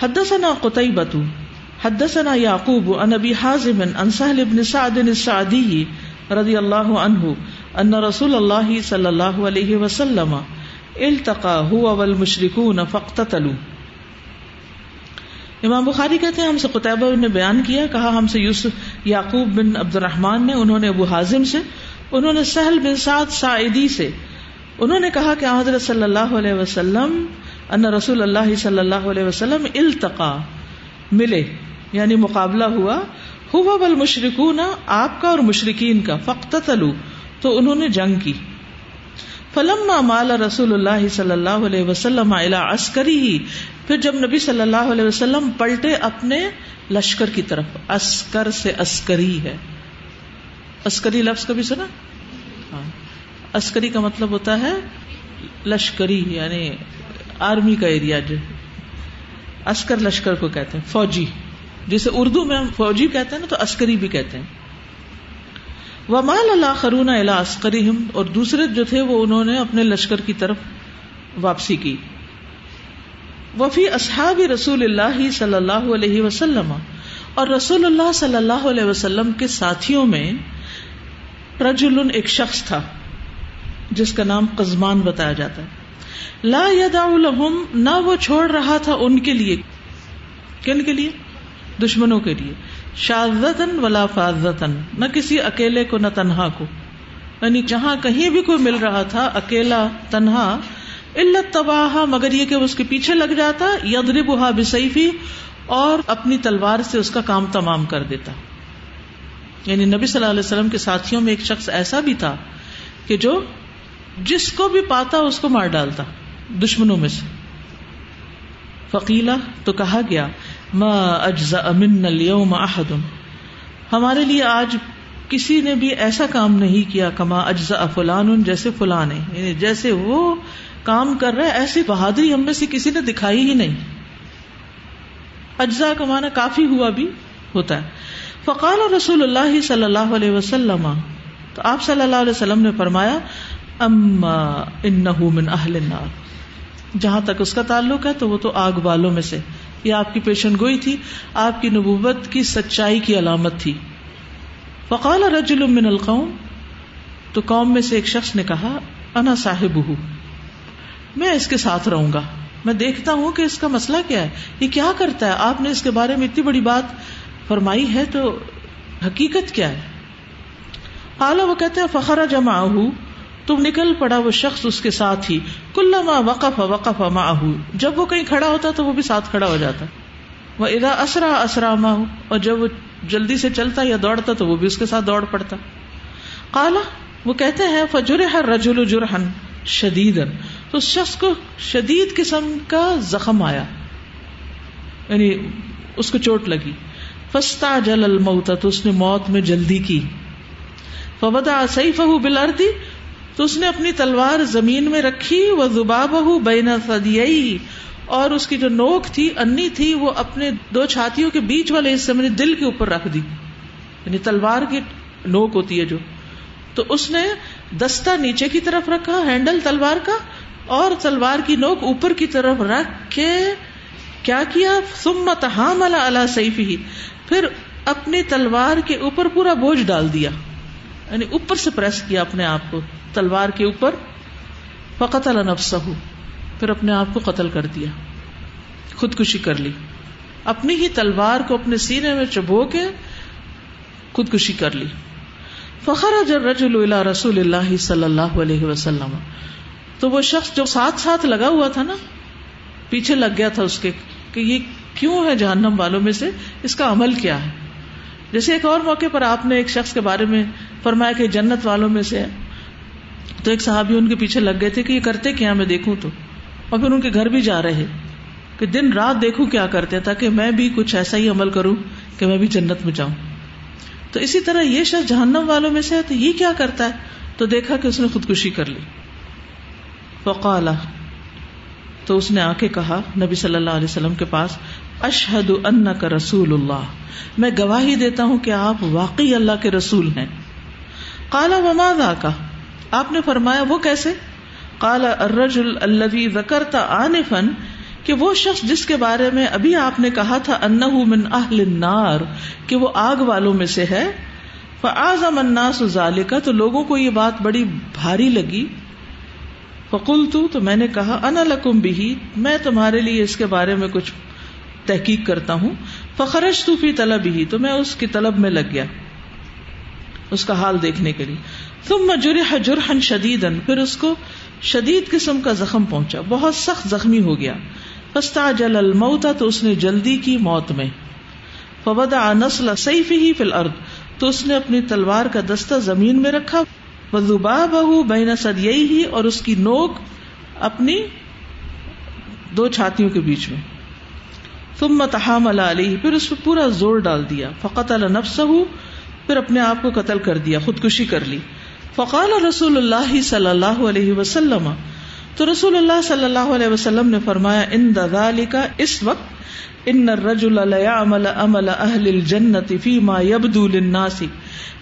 حدثنا قتيبة، حدثنا يعقوب عن ابي حازم عن سهل بن سعد السعدي رضي الله عنه ان رسول الله صلى الله عليه وسلم التقى هو والمشركون فاقتتلوا. امام بخاری کہتے ہیں، ہم سے قطبہ نے بیان کیا، کہا ہم سے یوسف، یعقوب بن عبد الرحمان نے، انہوں نے ابو حازم سے، انہوں نے سہل بن سعد سعیدی سے، انہوں نے کہا کہ حضرت صلی اللہ علیہ وسلم ان رسول اللہ صلی اللہ علیہ وسلم التقا، ملے یعنی مقابلہ ہوا۔ ہوا بل مشرقون آپ کا اور مشرقین کا فخت تو انہوں نے جنگ کی۔ فلم مال رسول اللہ صلی اللہ علیہ وسلم عسکری ہی پھر جب نبی صلی اللہ علیہ وسلم پلٹے اپنے لشکر کی طرف، عسکر سے عسکری ہے۔ عسکری لفظ کبھی سنا؟ ہاں۔ عسکری کا مطلب ہوتا ہے لشکری یعنی آرمی کا ایریا جو عسکر لشکر کو کہتے ہیں، فوجی۔ جسے اردو میں ہم فوجی کہتے ہیں نا، تو عسکری بھی کہتے ہیں۔ ومال اللہ خرون اللہ عسکری اور دوسرے جو تھے، وہ انہوں نے اپنے لشکر کی طرف واپسی کی۔ وفی اصحاب رسول اللہ صلی اللہ علیہ وسلم، اور رسول اللہ صلی اللہ علیہ وسلم کے ساتھیوں میں رجل، ایک شخص تھا، جس کا نام قزمان بتایا جاتا ہے۔ لا یدا نہ وہ چھوڑ رہا تھا ان کے لیے۔ کن کے لیے؟ دشمنوں کے لیے۔ شادن ولا فاضن نہ کسی اکیلے کو، نہ تنہا کو۔ یعنی جہاں کہیں بھی کوئی مل رہا تھا، اکیلا تنہا علت تباہ مگر یہ کہ اس کے پیچھے لگ جاتا یدر بہا بسیفی، اور اپنی تلوار سے اس کا کام تمام کر دیتا۔ یعنی نبی صلی اللہ علیہ وسلم کے ساتھیوں میں ایک شخص ایسا بھی تھا کہ جو جس کو بھی پاتا، اس کو مار ڈالتا۔ دشمنوں میں سے۔ فقیلا تو کہا گیا اجزا امن اليوم احد. ہمارے لیے آج کسی نے بھی ایسا کام نہیں کیا کما اجزا فلان، جیسے فلان یعنی جیسے وہ کام کر رہے ایسی بہادری ہم میں سے کسی نے دکھائی ہی نہیں۔ اجزا کا کافی ہوا بھی ہوتا ہے۔ فقال رسول اللہ صلی اللہ علیہ وسلم، تو آپ صلی اللہ علیہ وسلم نے فرمایا، اما انه من اہل النار. جہاں تک اس کا تعلق ہے تو وہ تو آگ والوں میں سے۔ یہ آپ کی پیشن گوئی تھی، آپ کی نبوت کی سچائی کی علامت تھی۔ فقال رجل من القوم، تو قوم میں سے ایک شخص نے کہا، انا صاحب میں اس کے ساتھ رہوں گا۔ میں دیکھتا ہوں کہ اس کا مسئلہ کیا ہے، یہ کیا کرتا ہے؟ آپ نے اس کے بارے میں اتنی بڑی بات فرمائی ہے تو حقیقت کیا ہے؟ اعلیٰ وہ کہتے ہیں فخرا جمع تم نکل پڑا وہ شخص اس کے ساتھ ہی۔ کل ماں وقف وقف ماں جب وہ کہیں کھڑا ہوتا تو وہ بھی ساتھ کھڑا ہو جاتا۔ وہ ادا اسرا اسرا ماں اور جب وہ جلدی سے چلتا یا دوڑتا تو وہ بھی اس کے ساتھ دوڑ پڑتا۔ کالا وہ کہتے ہیں فجر ہر رجول جرہن شدید تو اس شخص کو شدید قسم کا زخم آیا۔ یعنی اس کو چوٹ لگی۔ فستا جل الموت، تو اس نے موت میں جلدی کی۔ فبدا سیف بلردی تو اس نے اپنی تلوار زمین میں رکھی، وہ زبا بہ بین اور اس کی جو نوک تھی، انی تھی، وہ اپنے دو چھاتیوں کے بیچ والے حصے میں دل کے اوپر رکھ دی۔ یعنی تلوار کی نوک ہوتی ہے جو۔ تو اس نے دستہ نیچے کی طرف رکھا، ہینڈل تلوار کا، اور تلوار کی نوک اوپر کی طرف رکھ کے کیا کیا؟ سمت حام اللہ سیف ہی پھر اپنی تلوار کے اوپر پورا بوجھ ڈال دیا۔ یعنی اوپر سے پریس کیا اپنے آپ کو، تلوار کے اوپر فقط الفسہ پھر اپنے آپ کو قتل کر دیا، خودکشی کر لی۔ اپنی ہی تلوار کو اپنے سینے میں چبو کے خودکشی کر لی۔ فخر رجل رسول اللہ صلی اللہ علیہ وسلم۔ تو وہ شخص جو ساتھ ساتھ لگا ہوا تھا نا، پیچھے لگ گیا تھا اس کے کہ یہ کیوں ہے جہنم والوں میں سے؟ اس کا عمل کیا ہے؟ جیسے ایک اور موقع پر آپ نے ایک شخص کے بارے میں فرمایا کہ جنت والوں میں سے تو ایک صحابی ان کے پیچھے لگ گئے تھے کہ یہ کرتے کیا میں دیکھوں تو؟ اور پھر ان کے گھر بھی جا رہے کہ دن رات دیکھوں کیا کرتے تاکہ میں بھی کچھ ایسا ہی عمل کروں کہ میں بھی جنت میں جاؤں۔ تو اسی طرح یہ شخص جہنم والوں میں سے ہے تو یہ کیا کرتا ہے؟ تو دیکھا کہ اس نے خودکشی کر لی۔ فقالا، تو اس نے آ کے کہا نبی صلی اللہ علیہ وسلم کے پاس اشہد ان کا رسول اللہ۔ میں گواہی دیتا ہوں کہ آپ واقعی اللہ کے رسول ہیں۔ کالا وما کا آپ نے فرمایا، وہ کیسے؟ کالا ارج الوی وکرتا آن فن کہ وہ شخص جس کے بارے میں ابھی آپ نے کہا تھا انہ من اہل النار، کہ وہ آگ والوں میں سے ہے۔ فعظم الناس ذالکا تو لوگوں کو یہ بات بڑی بھاری لگی۔ فقل تو تو میں نے کہا، انا لکم بھی میں تمہارے لیے اس کے بارے میں کچھ تحقیق کرتا ہوں۔ فخرج تو فی طلب ہی تو میں اس کی طلب میں لگ گیا، اس کا حال دیکھنے کے لیے۔ ثم جرح جرحا شدیدا، پھر اس کو شدید قسم کا زخم پہنچا۔ بہت سخت زخمی ہو گیا۔ فاستعجل الموت، تو اس نے جلدی کی موت میں۔ فوضع نسل سیفه فی الارض، تو اس نے اپنی تلوار کا دستہ زمین میں رکھا۔ وزبا بہو بہنا سد ہی اور اس کی نوک اپنی دو چھاتیوں کے بیچ میں۔ تم متحم علیہ، پھر اس پہ پورا زور ڈال دیا۔ فقط النفس پھر اپنے آپ کو قتل کر دیا، خودکشی کر لی۔ فقال رسول اللہ صلی اللہ علیہ وسلم، تو رسول اللہ صلی اللہ علیہ وسلم نے فرمایا، ان دال کا اس وقت، ان الرجل ليعمل عمل اهل الجنه فيما يبدو للناس۔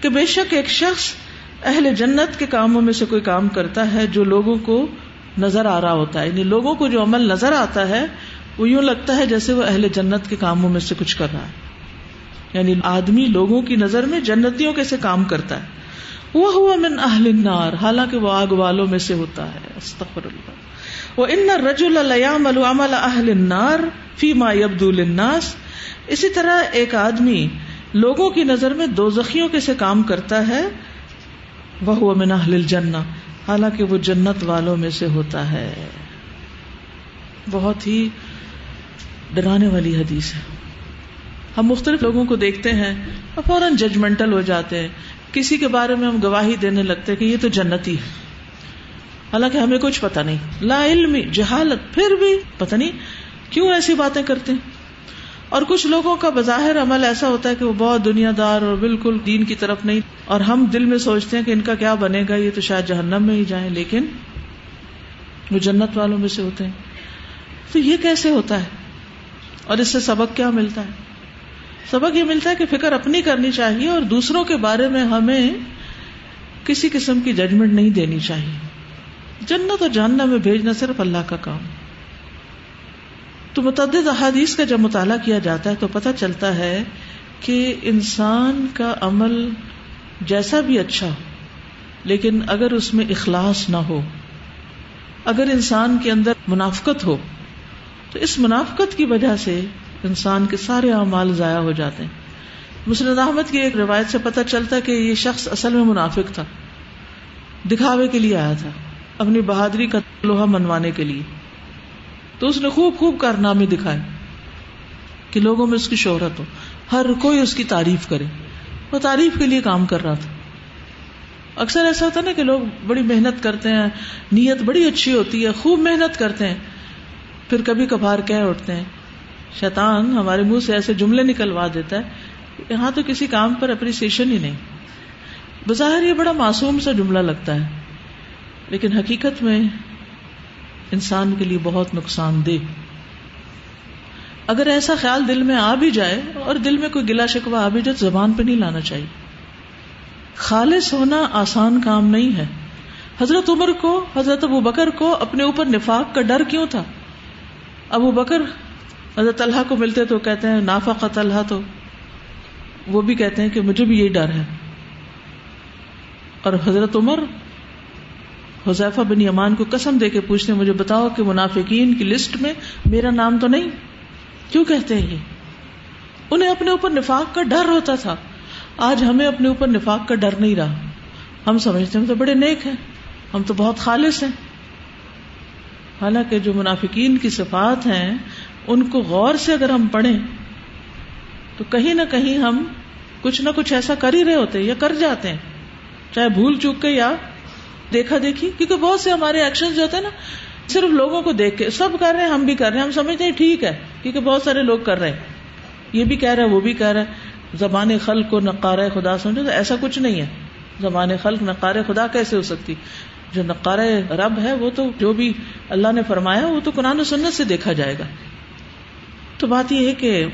کہ بے شک ایک شخص اہل جنت کے کاموں میں سے کوئی کام کرتا ہے جو لوگوں کو نظر آ رہا ہوتا ہے یعنی لوگوں کو جو عمل نظر آتا ہے وہ یوں لگتا ہے جیسے وہ اہل جنت کے کاموں میں سے کچھ کر رہا ہے۔ یعنی آدمی لوگوں کی نظر میں جنتیوں کے سے کام کرتا ہے۔ وہ ہوا من اہل النار، حالانکہ وہ آگ والوں میں سے ہوتا ہے۔ استغفر اللہ وہ ان رجول لیامل عمل اہل النار فی ما یبدو للناس۔ اسی طرح ایک آدمی لوگوں کی نظر میں دو زخیوں کے سے کام کرتا ہے۔ وہ من اہل الجنہ حالانکہ وہ جنت والوں میں سے ہوتا ہے۔ بہت ہی ڈرانے والی حدیث ہے۔ ہم مختلف لوگوں کو دیکھتے ہیں اور فوراً ججمنٹل ہو جاتے ہیں۔ کسی کے بارے میں ہم گواہی دینے لگتے ہیں کہ یہ تو جنتی ہے۔ حالانکہ ہمیں کچھ پتا نہیں۔ لا علم، جہالت، پھر بھی پتہ نہیں کیوں ایسی باتیں کرتے ہیں۔ اور کچھ لوگوں کا بظاہر عمل ایسا ہوتا ہے کہ وہ بہت دنیا دار اور بالکل دین کی طرف نہیں۔ اور ہم دل میں سوچتے ہیں کہ ان کا کیا بنے گا، یہ تو شاید جہنم میں ہی جائیں، لیکن وہ جنت والوں میں سے ہوتے ہیں۔ تو یہ کیسے ہوتا ہے؟ اور اس سے سبق کیا ملتا ہے؟ سبق یہ ملتا ہے کہ فکر اپنی کرنی چاہیے اور دوسروں کے بارے میں ہمیں کسی قسم کی ججمنٹ نہیں دینی چاہیے۔ جنت اور جاننا میں بھیجنا صرف اللہ کا کام۔ تو متعدد احادیث کا جب مطالعہ کیا جاتا ہے تو پتہ چلتا ہے کہ انسان کا عمل جیسا بھی اچھا ہو، لیکن اگر اس میں اخلاص نہ ہو، اگر انسان کے اندر منافقت ہو تو اس منافقت کی وجہ سے انسان کے سارے اعمال ضائع ہو جاتے ہیں۔ مسلم احمد کی ایک روایت سے پتہ چلتا کہ یہ شخص اصل میں منافق تھا۔ دکھاوے کے لیے آیا تھا، اپنی بہادری کا لوہا منوانے کے لیے۔ تو اس نے خوب خوب کارنامے دکھائے کہ لوگوں میں اس کی شہرت ہو، ہر کوئی اس کی تعریف کرے۔ وہ تعریف کے لیے کام کر رہا تھا۔ اکثر ایسا ہوتا نا کہ لوگ بڑی محنت کرتے ہیں، نیت بڑی اچھی ہوتی ہے، خوب محنت کرتے ہیں۔ پھر کبھی کبھار کہہ اٹھتے ہیں، شیطان ہمارے منہ سے ایسے جملے نکلوا دیتا ہے، یہاں تو کسی کام پر اپریسیشن ہی نہیں۔ بظاہر یہ بڑا معصوم سا جملہ لگتا ہے، لیکن حقیقت میں انسان کے لیے بہت نقصان دہ۔ اگر ایسا خیال دل میں آ بھی جائے اور دل میں کوئی گلا شکوا آ بھی جائے، تو زبان پہ نہیں لانا چاہیے۔ خالص ہونا آسان کام نہیں ہے۔ حضرت عمر کو، حضرت ابو بکر کو اپنے اوپر نفاق کا ڈر کیوں تھا؟ ابو بکر حضرت اللہ کو ملتے تو کہتے ہیں نافا طلحہ تو وہ بھی کہتے ہیں کہ مجھے بھی یہی ڈر ہے۔ اور حضرت عمر حذیفہ بن یمان کو قسم دے کے پوچھتے مجھے بتاؤ کہ منافقین کی لسٹ میں میرا نام تو نہیں؟ کیوں کہتے ہیں یہ؟ انہیں اپنے اوپر نفاق کا ڈر ہوتا تھا۔ آج ہمیں اپنے اوپر نفاق کا ڈر نہیں رہا۔ ہم سمجھتے ہیں تو بڑے نیک ہیں، ہم تو بہت خالص ہیں۔ حالانکہ جو منافقین کی صفات ہیں، ان کو غور سے اگر ہم پڑھیں، تو کہیں نہ کہیں ہم کچھ نہ کچھ ایسا کر ہی رہے ہوتے یا کر جاتے ہیں۔ چاہے بھول چوک کے یا دیکھا دیکھی، کیونکہ بہت سے ہمارے ایکشن جو ہوتے ہیں نا، صرف لوگوں کو دیکھ کے، سب کر رہے ہیں، ہم بھی کر رہے ہیں، ہم سمجھتے ہیں ٹھیک ہے، کیونکہ بہت سارے لوگ کر رہے ہیں۔ یہ بھی کہہ رہا ہے، وہ بھی کہہ رہا ہے۔ زبان خلق کو نقار خدا سمجھو تو ایسا کچھ نہیں ہے۔ زبان خلق نقار خدا کیسے ہو سکتی؟ جو نقار رب ہے وہ تو جو بھی اللہ نے فرمایا وہ تو قرآن و سنت سے دیکھا جائے گا۔ تو بات یہ ہے کہ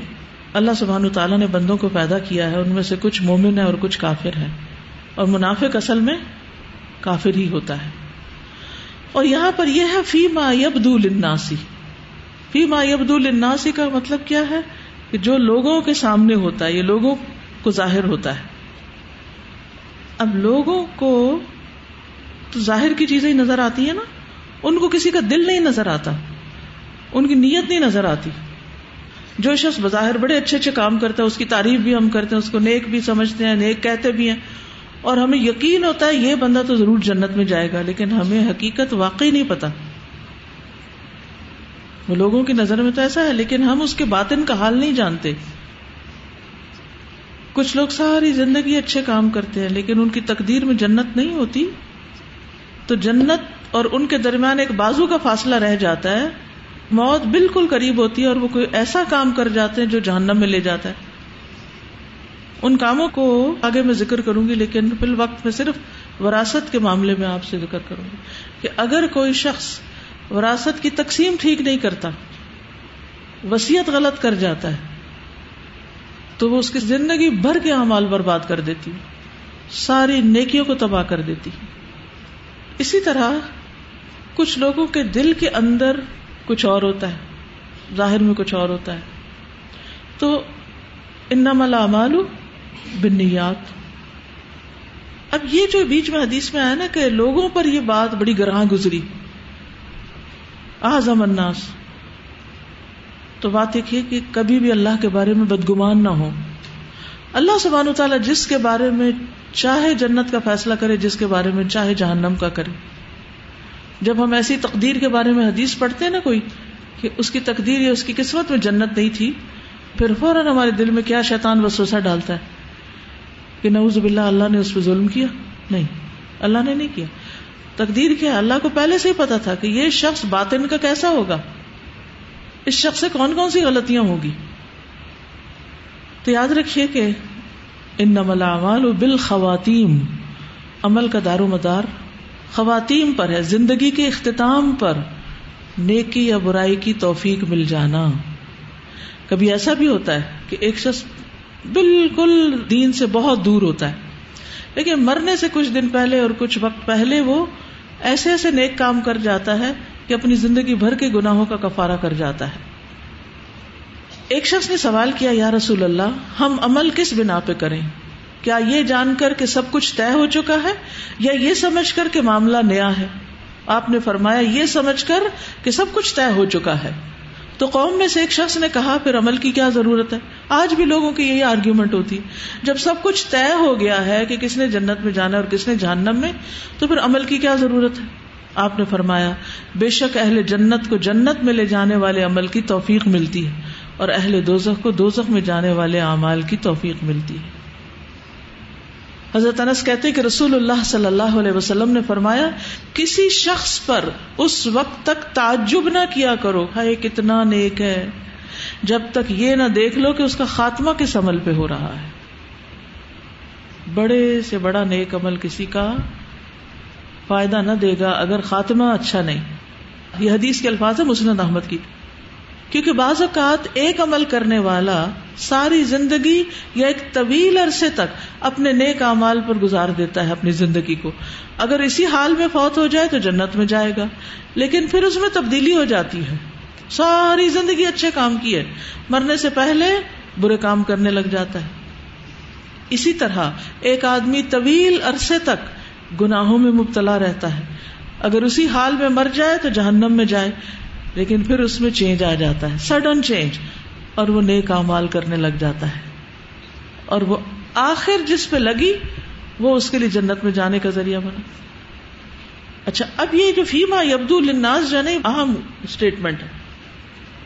اللہ سبحان تعالیٰ نے بندوں کو پیدا کیا ہے، ان میں سے کچھ مومن ہے اور کچھ کافر ہے اور منافق اصل میں کافر ہی ہوتا ہے۔ اور یہاں پر یہ ہے، فی ما یبدو للناسی۔ فی ما یبدو للناس کا مطلب کیا ہے؟ کہ جو لوگوں کے سامنے ہوتا ہے، یہ لوگوں کو ظاہر ہوتا ہے۔ اب لوگوں کو تو ظاہر کی چیزیں نظر آتی ہیں نا؟ ان کو کسی کا دل نہیں نظر آتا، ان کی نیت نہیں نظر آتی۔ جو شخص بظاہر بڑے اچھے اچھے کام کرتا ہے، اس کی تعریف بھی ہم کرتے ہیں، اس کو نیک بھی سمجھتے ہیں، نیک کہتے بھی ہیں۔ اور ہمیں یقین ہوتا ہے یہ بندہ تو ضرور جنت میں جائے گا، لیکن ہمیں حقیقت واقعی نہیں پتا۔ وہ لوگوں کی نظر میں تو ایسا ہے، لیکن ہم اس کے باطن کا حال نہیں جانتے۔ کچھ لوگ ساری زندگی اچھے کام کرتے ہیں، لیکن ان کی تقدیر میں جنت نہیں ہوتی۔ تو جنت اور ان کے درمیان ایک بازو کا فاصلہ رہ جاتا ہے۔ موت بالکل قریب ہوتی ہے اور وہ کوئی ایسا کام کر جاتے ہیں جو جہنم میں لے جاتا ہے۔ ان کاموں کو آگے میں ذکر کروں گی، لیکن فی الوقت میں صرف وراثت کے معاملے میں آپ سے ذکر کروں گی کہ اگر کوئی شخص وراثت کی تقسیم ٹھیک نہیں کرتا وسیعت غلط کر جاتا ہے، تو وہ اس کی زندگی بھر کے اعمال برباد کر دیتی ساری نیکیوں کو تباہ کر دیتی اسی طرح کچھ لوگوں کے دل کے اندر کچھ اور ہوتا ہے، ظاہر میں کچھ اور ہوتا ہے۔ تو ان ملا مالو بنیات اب یہ جو بیچ میں حدیث میں آیا نا کہ لوگوں پر یہ بات بڑی گراہ گزری۔ آزم الناس۔ تو بات ایک ہے کہ کبھی بھی اللہ کے بارے میں بدگمان نہ ہو اللہ سبحانہ و تعالیٰ جس کے بارے میں چاہے جنت کا فیصلہ کرے، جس کے بارے میں، چاہے جہنم کا کرے۔ جب ہم ایسی تقدیر کے بارے میں حدیث پڑھتے ہیں نا کوئی، کہ اس کی تقدیر یا اس کی قسمت میں جنت نہیں تھی، پھر فوراً ہمارے دل میں کیا شیطان وسوسہ ڈالتا ہے؟ کہ نعوذ باللہ، اللہ نے اس پہ ظلم کیا؟ نہیں۔ اللہ نے نہیں کیا۔ تقدیر کیا اللہ کو پہلے سے ہی پتا تھا کہ یہ شخص باطن کا کیسا ہوگا؟ اس شخص سے کون کون سی غلطیاں ہوگی؟ تو یاد رکھیے کہ ان نمل اعمال بال خواتین عمل کا دار و مدار خواتین پر ہے، زندگی کے اختتام پر نیکی یا برائی کی توفیق مل جانا۔ کبھی ایسا بھی ہوتا ہے کہ ایک شخص بالکل دین سے بہت دور ہوتا ہے، لیکن مرنے سے کچھ دن پہلے اور کچھ وقت پہلے وہ ایسے ایسے نیک کام کر جاتا ہے کہ اپنی زندگی بھر کے گناہوں کا کفارہ کر جاتا ہے۔ ایک شخص نے سوال کیا، یا رسول اللہ، ہم عمل کس بنا پہ کریں؟ کیا یہ جان کر کہ سب کچھ طے ہو چکا ہے یا یہ سمجھ کر کہ معاملہ نیا ہے؟ آپ نے فرمایا، یہ سمجھ کر کہ سب کچھ طے ہو چکا ہے۔ تو قوم میں سے ایک شخص نے کہا، پھر عمل کی کیا ضرورت ہے؟ آج بھی لوگوں کی یہی آرگیومنٹ ہوتی۔ جب سب کچھ طے ہو گیا ہے کہ کس نے جنت میں جانا اور کس نے جہنم میں، تو پھر عمل کی کیا ضرورت ہے؟ آپ نے فرمایا، بے شک اہل جنت کو جنت میں لے جانے والے عمل کی توفیق ملتی ہے۔ اور اہل دوزخ کو دوزخ میں جانے والے اعمال کی توفیق ملتی ہے۔ حضرت انس کہتے کہ رسول اللہ صلی اللہ علیہ وسلم نے فرمایا، کسی شخص پر اس وقت تک تعجب نہ کیا کرو، ہائے کتنا نیک ہے۔ جب تک یہ نہ دیکھ لو کہ اس کا خاتمہ کس عمل پہ ہو رہا ہے۔ بڑے سے بڑا نیک عمل کسی کا فائدہ نہ دے گا اگر خاتمہ اچھا نہیں۔ یہ حدیث کے الفاظ ہے مسند احمد کی۔ کیونکہ بعض اوقات ایک عمل کرنے والا ساری زندگی یا ایک طویل عرصے تک اپنے نیک امال پر گزار دیتا ہے اپنی زندگی کو۔ اگر اسی حال میں فوت ہو جائے تو جنت میں جائے گا، لیکن پھر اس میں تبدیلی ہو جاتی ہے۔ ساری زندگی اچھے کام کی ہے، مرنے سے پہلے برے کام کرنے لگ جاتا ہے۔ اسی طرح ایک آدمی طویل عرصے تک گناہوں میں مبتلا رہتا ہے۔ اگر اسی حال میں مر جائے تو جہنم میں جائے۔ لیکن پھر اس میں چینج آ جاتا ہے سڈن چینج اور وہ نیک امال کرنے لگ جاتا ہے۔ اور وہ آخر جس پہ لگی، وہ اس کے لیے جنت میں جانے کا ذریعہ بنا۔ اچھا اب یہ جو فیما ابد الناس جو ہے اہم اسٹیٹمنٹ ہے۔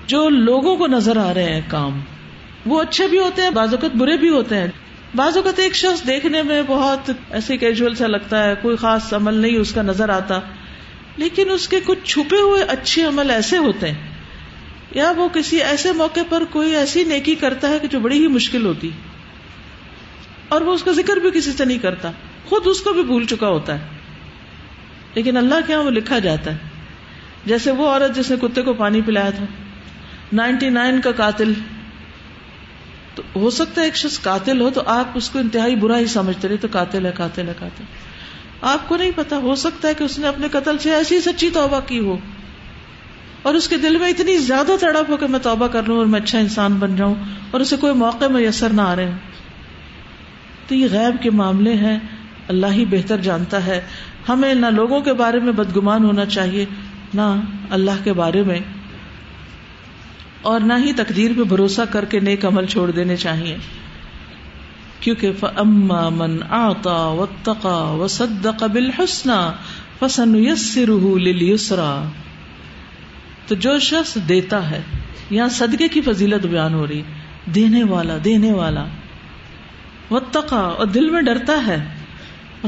جو لوگوں کو نظر آ رہے ہیں کام، وہ اچھے بھی ہوتے ہیں، بعض اوقات برے بھی ہوتے ہیں۔ بعض اوقات ایک شخص دیکھنے میں بہت ایسے کیجول سا لگتا ہے، کوئی خاص عمل نہیں، اس کا نظر آتا۔ لیکن اس کے کچھ چھپے ہوئے اچھے عمل ایسے ہوتے ہیں، یا وہ کسی ایسے موقع پر کوئی ایسی نیکی کرتا ہے کہ جو بڑی ہی مشکل ہوتی۔ اور وہ اس کا ذکر بھی کسی سے نہیں کرتا، خود اس کو بھی بھول چکا ہوتا ہے۔ لیکن اللہ کے یہاں وہ لکھا جاتا ہے۔ جیسے وہ عورت جس نے کتے کو پانی پلایا تھا، نائنٹی نائن کا قاتل۔ تو ہو سکتا ہے ایک شخص قاتل ہو تو آپ اس کو انتہائی برا ہی سمجھتے رہے، تو قاتل ہے قاتل ہے، قاتل۔ آپ کو نہیں پتا، ہو سکتا ہے کہ اس نے اپنے قتل سے ایسی سچی توبہ کی ہو۔ اور اس کے دل میں اتنی زیادہ تڑپ ہو کہ میں توبہ کر لوں اور میں اچھا انسان بن جاؤں اور اسے کوئی موقع میسر نہ آ رہے۔ ہوں تو یہ غیب کے معاملے ہیں۔ اللہ ہی بہتر جانتا ہے۔ ہمیں نہ لوگوں کے بارے میں بدگمان ہونا چاہیے، نہ اللہ کے بارے میں۔ اور نہ ہی تقدیر پہ بھروسہ کر کے نیک عمل چھوڑ دینے چاہیے۔ کیونکہ اما من آتا و تقا و سد قبل حسنا فسن تو جو شخص دیتا ہے، یہاں صدقے کی فضیلت بیان ہو رہی، دینے والا دینے والا و تقا اور دل میں ڈرتا ہے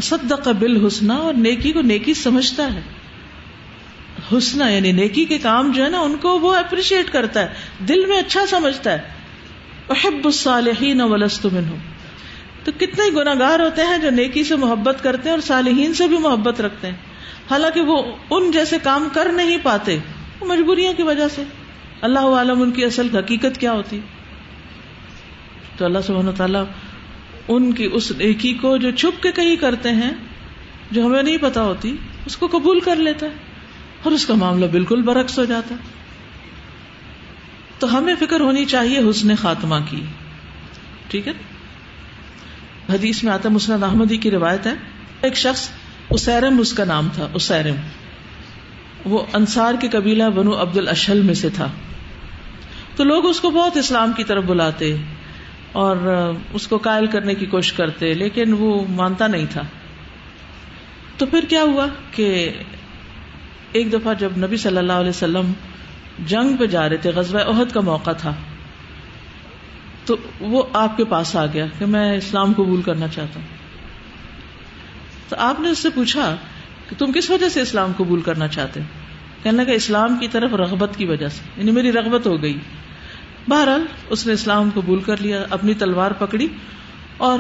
سد قبل حسنا اور نیکی کو نیکی سمجھتا ہے۔ حسنا یعنی نیکی کے کام جو ہے نا، ان کو وہ اپریشیٹ کرتا ہے، دل میں اچھا سمجھتا ہے۔ احب الصالحین ولست منہم۔ تو کتنے گناگار ہوتے ہیں جو نیکی سے محبت کرتے ہیں اور صالحین سے بھی محبت رکھتے ہیں۔ حالانکہ وہ ان جیسے کام کر نہیں پاتے مجبوریوں کی وجہ سے۔ اللہ عالم ان کی اصل حقیقت کیا ہوتی؟ تو اللہ سبحانہ تعالیٰ ان کی اس نیکی کو جو چھپ کے کہیں کرتے ہیں، جو ہمیں نہیں پتا ہوتی، اس کو قبول کر لیتا ہے اور اس کا معاملہ بالکل برعکس ہو جاتا تو ہمیں فکر ہونی چاہیے حسن خاتمہ کی۔ ٹھیک ہے؟ حدیث میں آتا مسند احمدی کی روایت ہے۔ ایک شخص، اسیرم، اس کا نام تھا، اسیرم۔ وہ انصار کے قبیلہ بنو عبد الاشل میں سے تھا۔ تو لوگ اس کو بہت اسلام کی طرف بلاتے اور اس کو قائل کرنے کی کوشش کرتے، لیکن وہ مانتا نہیں تھا۔ تو پھر کیا ہوا کہ ایک دفعہ جب نبی صلی اللہ علیہ وسلم جنگ پہ جا رہے تھے، غزوہ عہد کا موقع تھا تو وہ آپ کے پاس آ گیا کہ میں اسلام قبول کرنا چاہتا ہوں۔ تو آپ نے اس سے پوچھا کہ تم کس وجہ سے اسلام قبول کرنا چاہتے کہنے لگا اسلام کی طرف رغبت کی وجہ سے۔ یعنی میری رغبت ہو گئی۔ بہرحال اس نے اسلام قبول کر لیا، اپنی تلوار پکڑی اور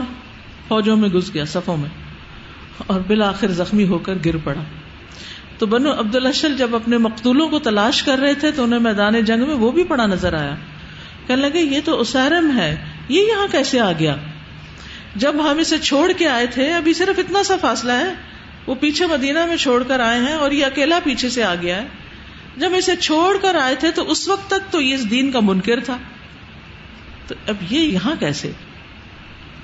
فوجوں میں گھس گیا، صفوں میں۔ اور بالآخر زخمی ہو کر گر پڑا۔ تو بنو عبد الشل جب اپنے مقتولوں کو تلاش کر رہے تھے تو انہیں میدان جنگ میں وہ بھی پڑا نظر آیا۔ کہنے لگے، یہ تو اسیرم ہے، یہ یہاں کیسے آ گیا؟ جب ہم اسے چھوڑ کے آئے تھے، ابھی صرف اتنا سا فاصلہ ہے۔ وہ پیچھے مدینہ میں چھوڑ کر آئے ہیں اور یہ اکیلا پیچھے سے آ گیا ہے۔ جب اسے چھوڑ کر آئے تھے، تو اس وقت تک تو یہ اس دین کا منکر تھا۔ تو اب یہ یہاں کیسے؟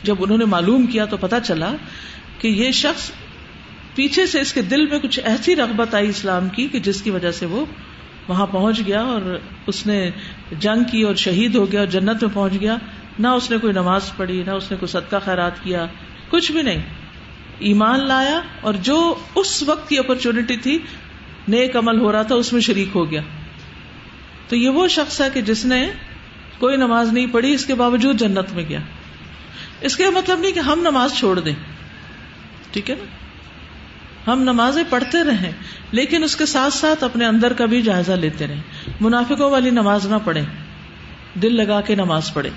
جب انہوں نے معلوم کیا تو پتا چلا کہ یہ شخص پیچھے سے اس کے دل میں کچھ ایسی رغبت آئی اسلام کی کہ جس کی وجہ سے وہ وہاں پہنچ گیا اور اس نے جنگ کی اور شہید ہو گیا اور جنت میں پہنچ گیا، نہ اس نے کوئی نماز پڑھی، نہ اس نے کوئی صدقہ خیرات کیا، کچھ بھی نہیں۔ ایمان لایا اور جو اس وقت کی اپرچونٹی تھی، نیک عمل ہو رہا تھا، اس میں شریک ہو گیا۔ تو یہ وہ شخص ہے کہ جس نے کوئی نماز نہیں پڑھی، اس کے باوجود جنت میں گیا۔ اس کا مطلب نہیں کہ ہم نماز چھوڑ دیں۔ ٹھیک ہے نا؟ ہم نمازیں پڑھتے رہیں، لیکن اس کے ساتھ ساتھ اپنے اندر کا بھی جائزہ لیتے رہیں۔ منافقوں والی نماز نہ پڑھیں، دل لگا کے نماز پڑھے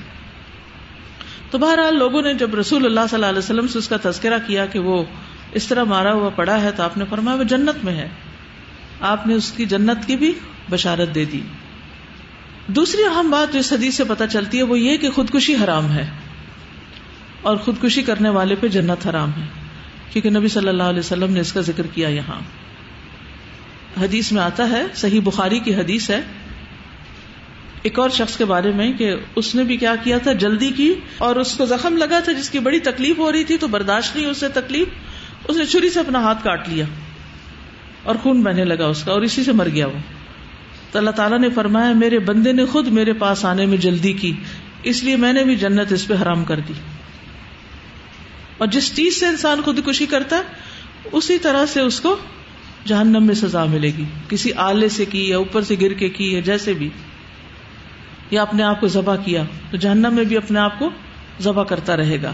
تو بہرحال لوگوں نے جب رسول اللہ صلی اللہ علیہ وسلم سے اس کا تذکرہ کیا کہ وہ اس طرح مارا ہوا پڑا ہے تو آپ نے فرمایا وہ جنت میں ہے۔ آپ نے اس کی جنت کی بھی بشارت دے دی۔ دوسری اہم بات جو اس حدیث سے پتہ چلتی ہے وہ یہ کہ خودکشی حرام ہے اور خودکشی کرنے والے پہ جنت حرام ہے۔ کیونکہ نبی صلی اللہ علیہ وسلم نے اس کا ذکر کیا یہاں۔ حدیث میں آتا ہے، صحیح بخاری کی حدیث ہے۔ ایک اور شخص کے بارے میں کہ اس نے بھی کیا کیا تھا، جلدی کی اور اس کو زخم لگا تھا، جس کی بڑی تکلیف ہو رہی تھی تو برداشت نہیں اسے تکلیف۔ اس نے چھری سے اپنا ہاتھ کاٹ لیا اور خون بہنے لگا اس کا اور اسی سے مر گیا وہ۔ تو اللہ تعالیٰ نے فرمایا، میرے بندے نے خود میرے پاس آنے میں جلدی کی، اس لیے میں نے بھی جنت اس پہ حرام کر دی۔ اور جس چیز سے انسان خودکشی کرتا ہے، اسی طرح سے اس کو جہنم میں سزا ملے گی۔ کسی آلے سے کی یا اوپر سے گر کے کی یا جیسے بھی، یا اپنے آپ کو ذبح کیا، تو جہنم میں بھی اپنے آپ کو ذبح کرتا رہے گا۔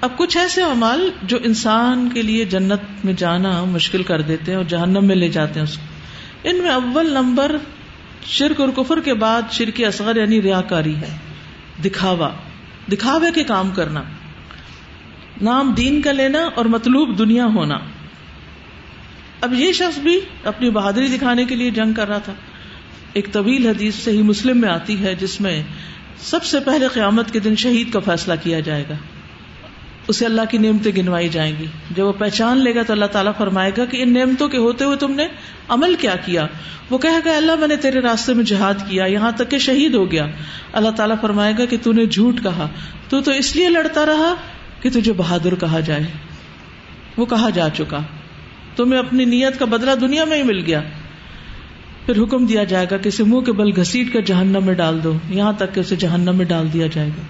اب کچھ ایسے امال جو انسان کے لیے جنت میں جانا مشکل کر دیتے ہیں اور جہنم میں لے جاتے ہیں اس کو۔ ان میں اول نمبر شرک اور کفر کے بعد شرک اصغر یعنی ریاکاری ہے، دکھاوا۔ دکھاوے کے کام کرنا۔ نام دین کا لینا اور مطلوب دنیا ہونا۔ اب یہ شخص بھی اپنی بہادری دکھانے کے لیے جنگ کر رہا تھا۔ ایک طویل حدیث سے ہی مسلم میں آتی ہے جس میں سب سے پہلے قیامت کے دن شہید کا فیصلہ کیا جائے گا۔ اسے اللہ کی نعمتیں گنوائی جائیں گی۔ جب وہ پہچان لے گا تو اللہ تعالیٰ فرمائے گا کہ ان نعمتوں کے ہوتے ہوئے تم نے عمل کیا کیا۔ وہ کہے گا، اللہ میں نے تیرے راستے میں جہاد کیا، یہاں تک کہ شہید ہو گیا۔ اللہ تعالیٰ فرمائے گا کہ تو نے جھوٹ کہا۔ تو تو اس لیے لڑتا رہا کہ تجھے بہادر کہا جائے۔ وہ کہا جا چکا۔ تمہیں اپنی نیت کا بدلہ دنیا میں ہی مل گیا۔ پھر حکم دیا جائے گا کہ اسے منہ کے بل گھسیٹ کر جہنم میں ڈال دو۔ یہاں تک کہ اسے جہنم میں ڈال دیا جائے گا۔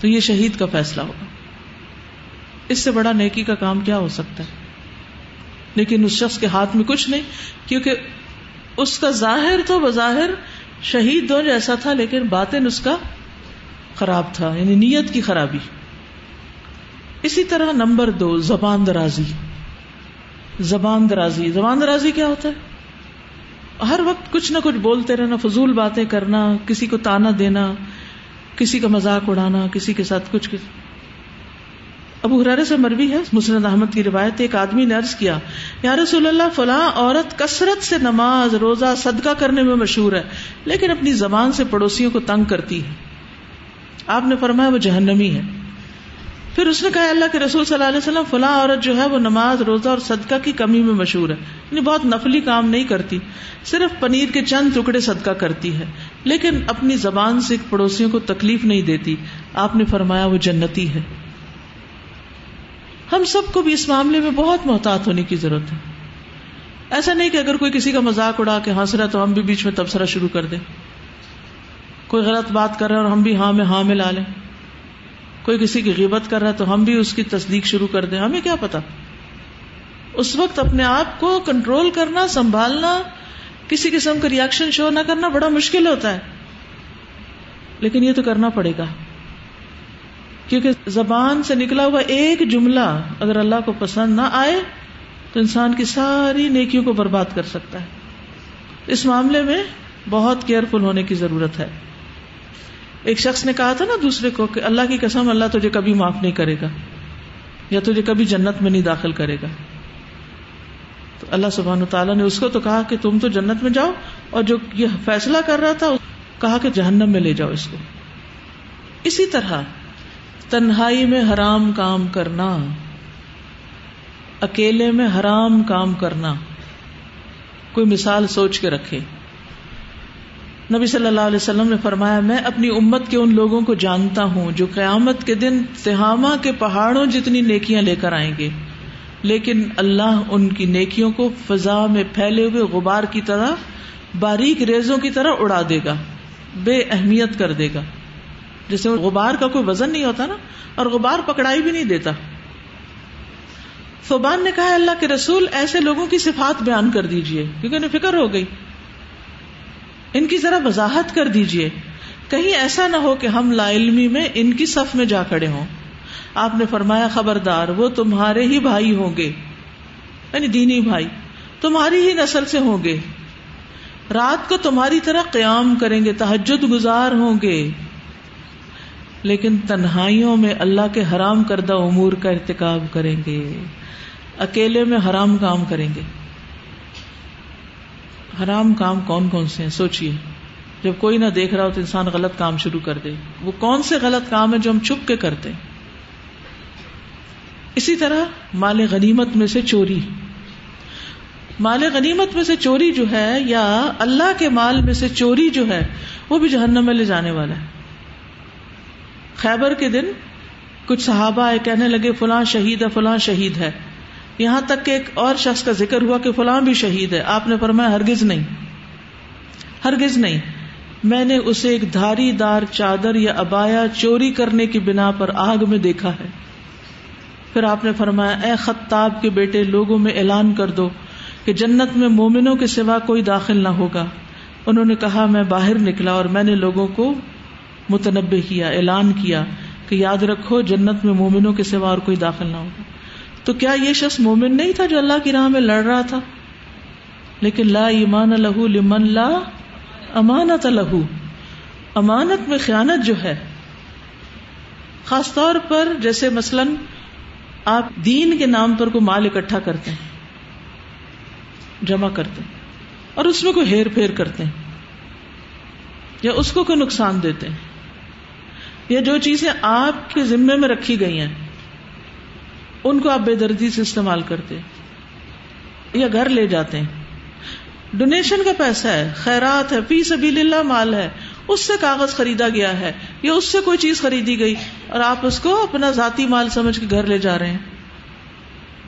تو یہ شہید کا فیصلہ ہوگا۔ اس سے بڑا نیکی کا کام کیا ہو سکتا ہے؟ لیکن اس شخص کے ہاتھ میں کچھ نہیں، کیونکہ اس کا ظاہر تو بظاہر شہید دو جیسا تھا، لیکن باطن اس کا خراب تھا یعنی نیت کی خرابی۔ اسی طرح نمبر دو، زبان درازی۔ زبان درازی۔ زبان درازی کیا ہوتا ہے؟ ہر وقت کچھ نہ کچھ بولتے رہنا، فضول باتیں کرنا، کسی کو تانا دینا، کسی کا مذاق اڑانا، کسی کے ساتھ کچھ ابو حرارے سے مربی ہے، مسند احمد کی روایت ایک آدمی نے عرض کیا، یا رسول اللہ، فلاں عورت کثرت سے نماز، روزہ، صدقہ کرنے میں مشہور ہے، لیکن اپنی زبان سے پڑوسیوں کو تنگ کرتی ہے۔ آپ نے فرمایا وہ جہنمی ہے۔ پھر اس نے کہا، اللہ کے رسول صلی اللہ علیہ وسلم، فلاں عورت جو ہے وہ نماز، روزہ اور صدقہ کی کمی میں مشہور ہے۔ یعنی بہت نفلی کام نہیں کرتی، صرف پنیر کے چند ٹکڑے صدقہ کرتی ہے۔ لیکن اپنی زبان سے پڑوسیوں کو تکلیف نہیں دیتی۔ آپ نے فرمایا، وہ جنتی ہے۔ ہم سب کو بھی اس معاملے میں بہت محتاط ہونے کی ضرورت ہے۔ ایسا نہیں کہ اگر کوئی کسی کا مذاق اڑا کے ہنس رہا تو ہم بھی بیچ میں تبصرہ شروع کر دیں۔ کوئی غلط بات کر رہا ہے اور ہم بھی ہاں میں ہاں میں لا لیں۔ کوئی کسی کی غیبت کر رہا ہے تو ہم بھی اس کی تصدیق شروع کر دیں۔ ہمیں کیا پتا؟ اس وقت اپنے آپ کو کنٹرول کرنا، سنبھالنا، کسی قسم کا ریئیکشن شو نہ کرنا بڑا مشکل ہوتا ہے۔ لیکن یہ تو کرنا پڑے گا۔ کیونکہ زبان سے نکلا ہوا ایک جملہ اگر اللہ کو پسند نہ آئے تو انسان کی ساری نیکیوں کو برباد کر سکتا ہے۔ اس معاملے میں بہت کیئرفل ہونے کی ضرورت ہے۔ ایک شخص نے کہا تھا نا دوسرے کو کہ اللہ کی قسم اللہ تجھے کبھی معاف نہیں کرے گا یا تجھے کبھی جنت میں نہیں داخل کرے گا تو اللہ سبحان تعالیٰ نے اس کو تو کہا کہ تم تو جنت میں جاؤ اور جو یہ فیصلہ کر رہا تھا کہا کہ جہنم میں لے جاؤ اس کو۔ اسی طرح تنہائی میں حرام کام کرنا، اکیلے میں حرام کام کرنا، کوئی مثال سوچ کے رکھے۔ نبی صلی اللہ علیہ وسلم نے فرمایا، میں اپنی امت کے ان لوگوں کو جانتا ہوں جو قیامت کے دن تہامہ کے پہاڑوں جتنی نیکیاں لے کر آئیں گے۔ لیکن اللہ ان کی نیکیوں کو فضا میں پھیلے ہوئے غبار کی طرح، باریک ریزوں کی طرح اڑا دے گا، بے اہمیت کر دے گا۔ جیسے غبار کا کوئی وزن نہیں ہوتا نا، اور غبار پکڑائی بھی نہیں دیتا۔ فوبان نے کہا، اللہ کے رسول ایسے لوگوں کی صفات بیان کر دیجیے، کیونکہ انہیں فکر ہو گئی۔ ان کی ذرا وضاحت کر دیجیے۔ کہیں ایسا نہ ہو کہ ہم لا علمی میں ان کی صف میں جا کھڑے ہوں۔ آپ نے فرمایا، خبردار، وہ تمہارے ہی بھائی ہوں گے۔ یعنی دینی بھائی، تمہاری ہی نسل سے ہوں گے۔ رات کو تمہاری طرح قیام کریں گے تحجد گزار ہوں گے۔ لیکن تنہائیوں میں اللہ کے حرام کردہ امور کا ارتکاب کریں گے۔ اکیلے میں حرام کام کریں گے۔ حرام کام کون کون سے ہیں؟ سوچیے جب کوئی نہ دیکھ رہا ہو تو انسان غلط کام شروع کر دے۔ وہ کون سے غلط کام ہے جو ہم چھپ کے کرتے اسی طرح مال غنیمت میں سے چوری۔ مال غنیمت میں سے چوری جو ہے یا اللہ کے مال میں سے چوری جو ہے، وہ بھی جہنم میں لے جانے والا ہے۔ خیبر کے دن کچھ صحابہ آئے، کہنے لگے، فلاں شہید ہے، فلاں شہید ہے۔ یہاں تک کہ ایک اور شخص کا ذکر ہوا کہ فلاں بھی شہید ہے۔ آپ نے فرمایا، ہرگز نہیں۔ ہرگز نہیں۔ میں نے اسے ایک دھاری دار چادر یا ابایا چوری کرنے کی بنا پر آگ میں دیکھا ہے۔ پھر آپ نے فرمایا، اے خطاب کے بیٹے، لوگوں میں اعلان کر دو کہ جنت میں مومنوں کے سوا کوئی داخل نہ ہوگا۔ انہوں نے کہا، میں باہر نکلا اور میں نے لوگوں کو متنبع کیا، اعلان کیا کہ یاد رکھو، جنت میں مومنوں کے سوا اور کوئی داخل نہ ہوگا۔ تو کیا یہ شخص مومن نہیں تھا جو اللہ کی راہ میں لڑ رہا تھا؟ لیکن لا ایمان لہو لمن لا امانت لہو۔ امانت میں خیانت جو ہے، خاص طور پر جیسے مثلا آپ دین کے نام پر کوئی مال اکٹھا کرتے ہیں، جمع کرتے ہیں، اور اس میں کوئی ہیر پھیر کرتے ہیں، یا اس کو کوئی نقصان دیتے ہیں۔ یا جو چیزیں آپ کے ذمے میں رکھی گئی ہیں ان کو آپ بے دردی سے استعمال کرتے یا گھر لے جاتے ہیں ڈونیشن کا پیسہ ہے، خیرات ہے، فی سبیل اللہ مال ہے، اس سے کاغذ خریدا گیا ہے یا اس سے کوئی چیز خریدی گئی اور آپ اس کو اپنا ذاتی مال سمجھ کے گھر لے جا رہے ہیں۔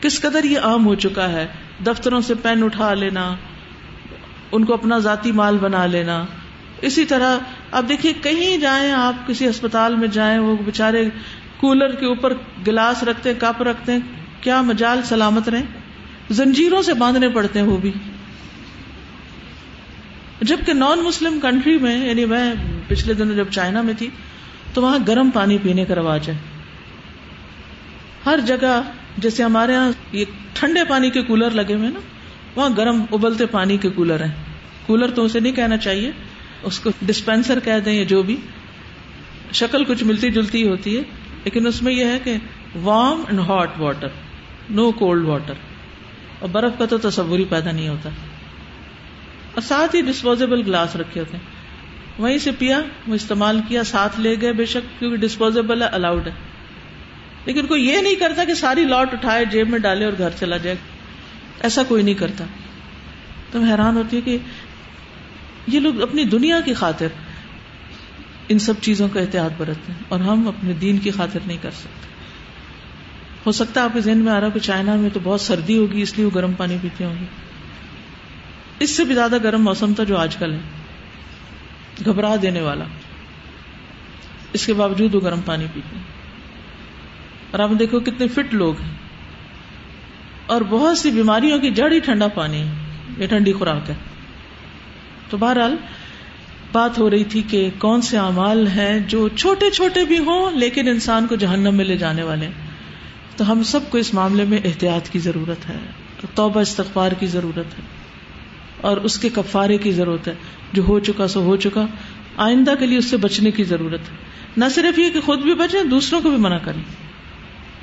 کس قدر یہ عام ہو چکا ہے، دفتروں سے پین اٹھا لینا، ان کو اپنا ذاتی مال بنا لینا۔ اسی طرح اب دیکھیے، کہیں جائیں، آپ کسی اسپتال میں جائیں، وہ بےچارے کولر کے اوپر گلاس رکھتے کپ رکھتے کیا مجال سلامت رہے زنجیروں سے باندھنے پڑتے ہیں وہ بھی۔ جبکہ نان مسلم کنٹری میں یعنی میں پچھلے دنوں جب چائنا میں تھی، تو وہاں گرم پانی پینے کا رواج ہے۔ ہر جگہ، جیسے ہمارے یہاں یہ ٹھنڈے پانی کے کولر لگے ہوئے نا، وہاں گرم ابلتے پانی کے کولر ہیں۔ کولر تو اسے نہیں کہنا چاہیے، اس کو ڈسپینسر کہہ دیں یا جو بھی۔ شکل کچھ ملتی جلتی ہوتی ہے۔ لیکن اس میں یہ ہے کہ warm and hot water no cold water اور برف کا تو تصور ہی پیدا نہیں ہوتا۔ اور ساتھ ہی ڈسپوزیبل گلاس رکھے ہوتے ہیں۔ وہیں سے پیا، وہ استعمال کیا، ساتھ لے گئے بے شک، کیونکہ ڈسپوزیبل ہے الاؤڈ ہے۔ لیکن کوئی یہ نہیں کرتا کہ ساری لاٹ اٹھائے، جیب میں ڈالے اور گھر چلا جائے۔ ایسا کوئی نہیں کرتا۔ تم حیران ہوتی ہے کہ یہ لوگ اپنی دنیا کی خاطر ان سب چیزوں کا احتیاط برتتے اور ہم اپنے دین کی خاطر نہیں کر سکتے۔ ہو سکتا ہے آپ کے ذہن میں آ رہا کہ چائنا میں تو بہت سردی ہوگی، اس لیے وہ گرم پانی پیتے ہوں گے۔ اس سے بھی زیادہ گرم موسم تھا جو آج کل ہے۔ گھبرا دینے والا۔ اس کے باوجود وہ گرم پانی پیتے ہیں۔ اور آپ دیکھو کتنے فٹ لوگ ہیں۔ اور بہت سی بیماریوں کی جڑ ہی ٹھنڈا پانی ہے یہ ٹھنڈی خوراک ہے۔ تو بہرحال بات ہو رہی تھی کہ کون سے اعمال ہیں جو چھوٹے چھوٹے بھی ہوں لیکن انسان کو جہنم میں لے جانے والے تو ہم سب کو اس معاملے میں احتیاط کی ضرورت ہے، توبہ استغفار کی ضرورت ہے اور اس کے کفارے کی ضرورت ہے۔ جو ہو چکا سو ہو چکا، آئندہ کے لیے اس سے بچنے کی ضرورت ہے۔ نہ صرف یہ کہ خود بھی بچیں، دوسروں کو بھی منع کریں۔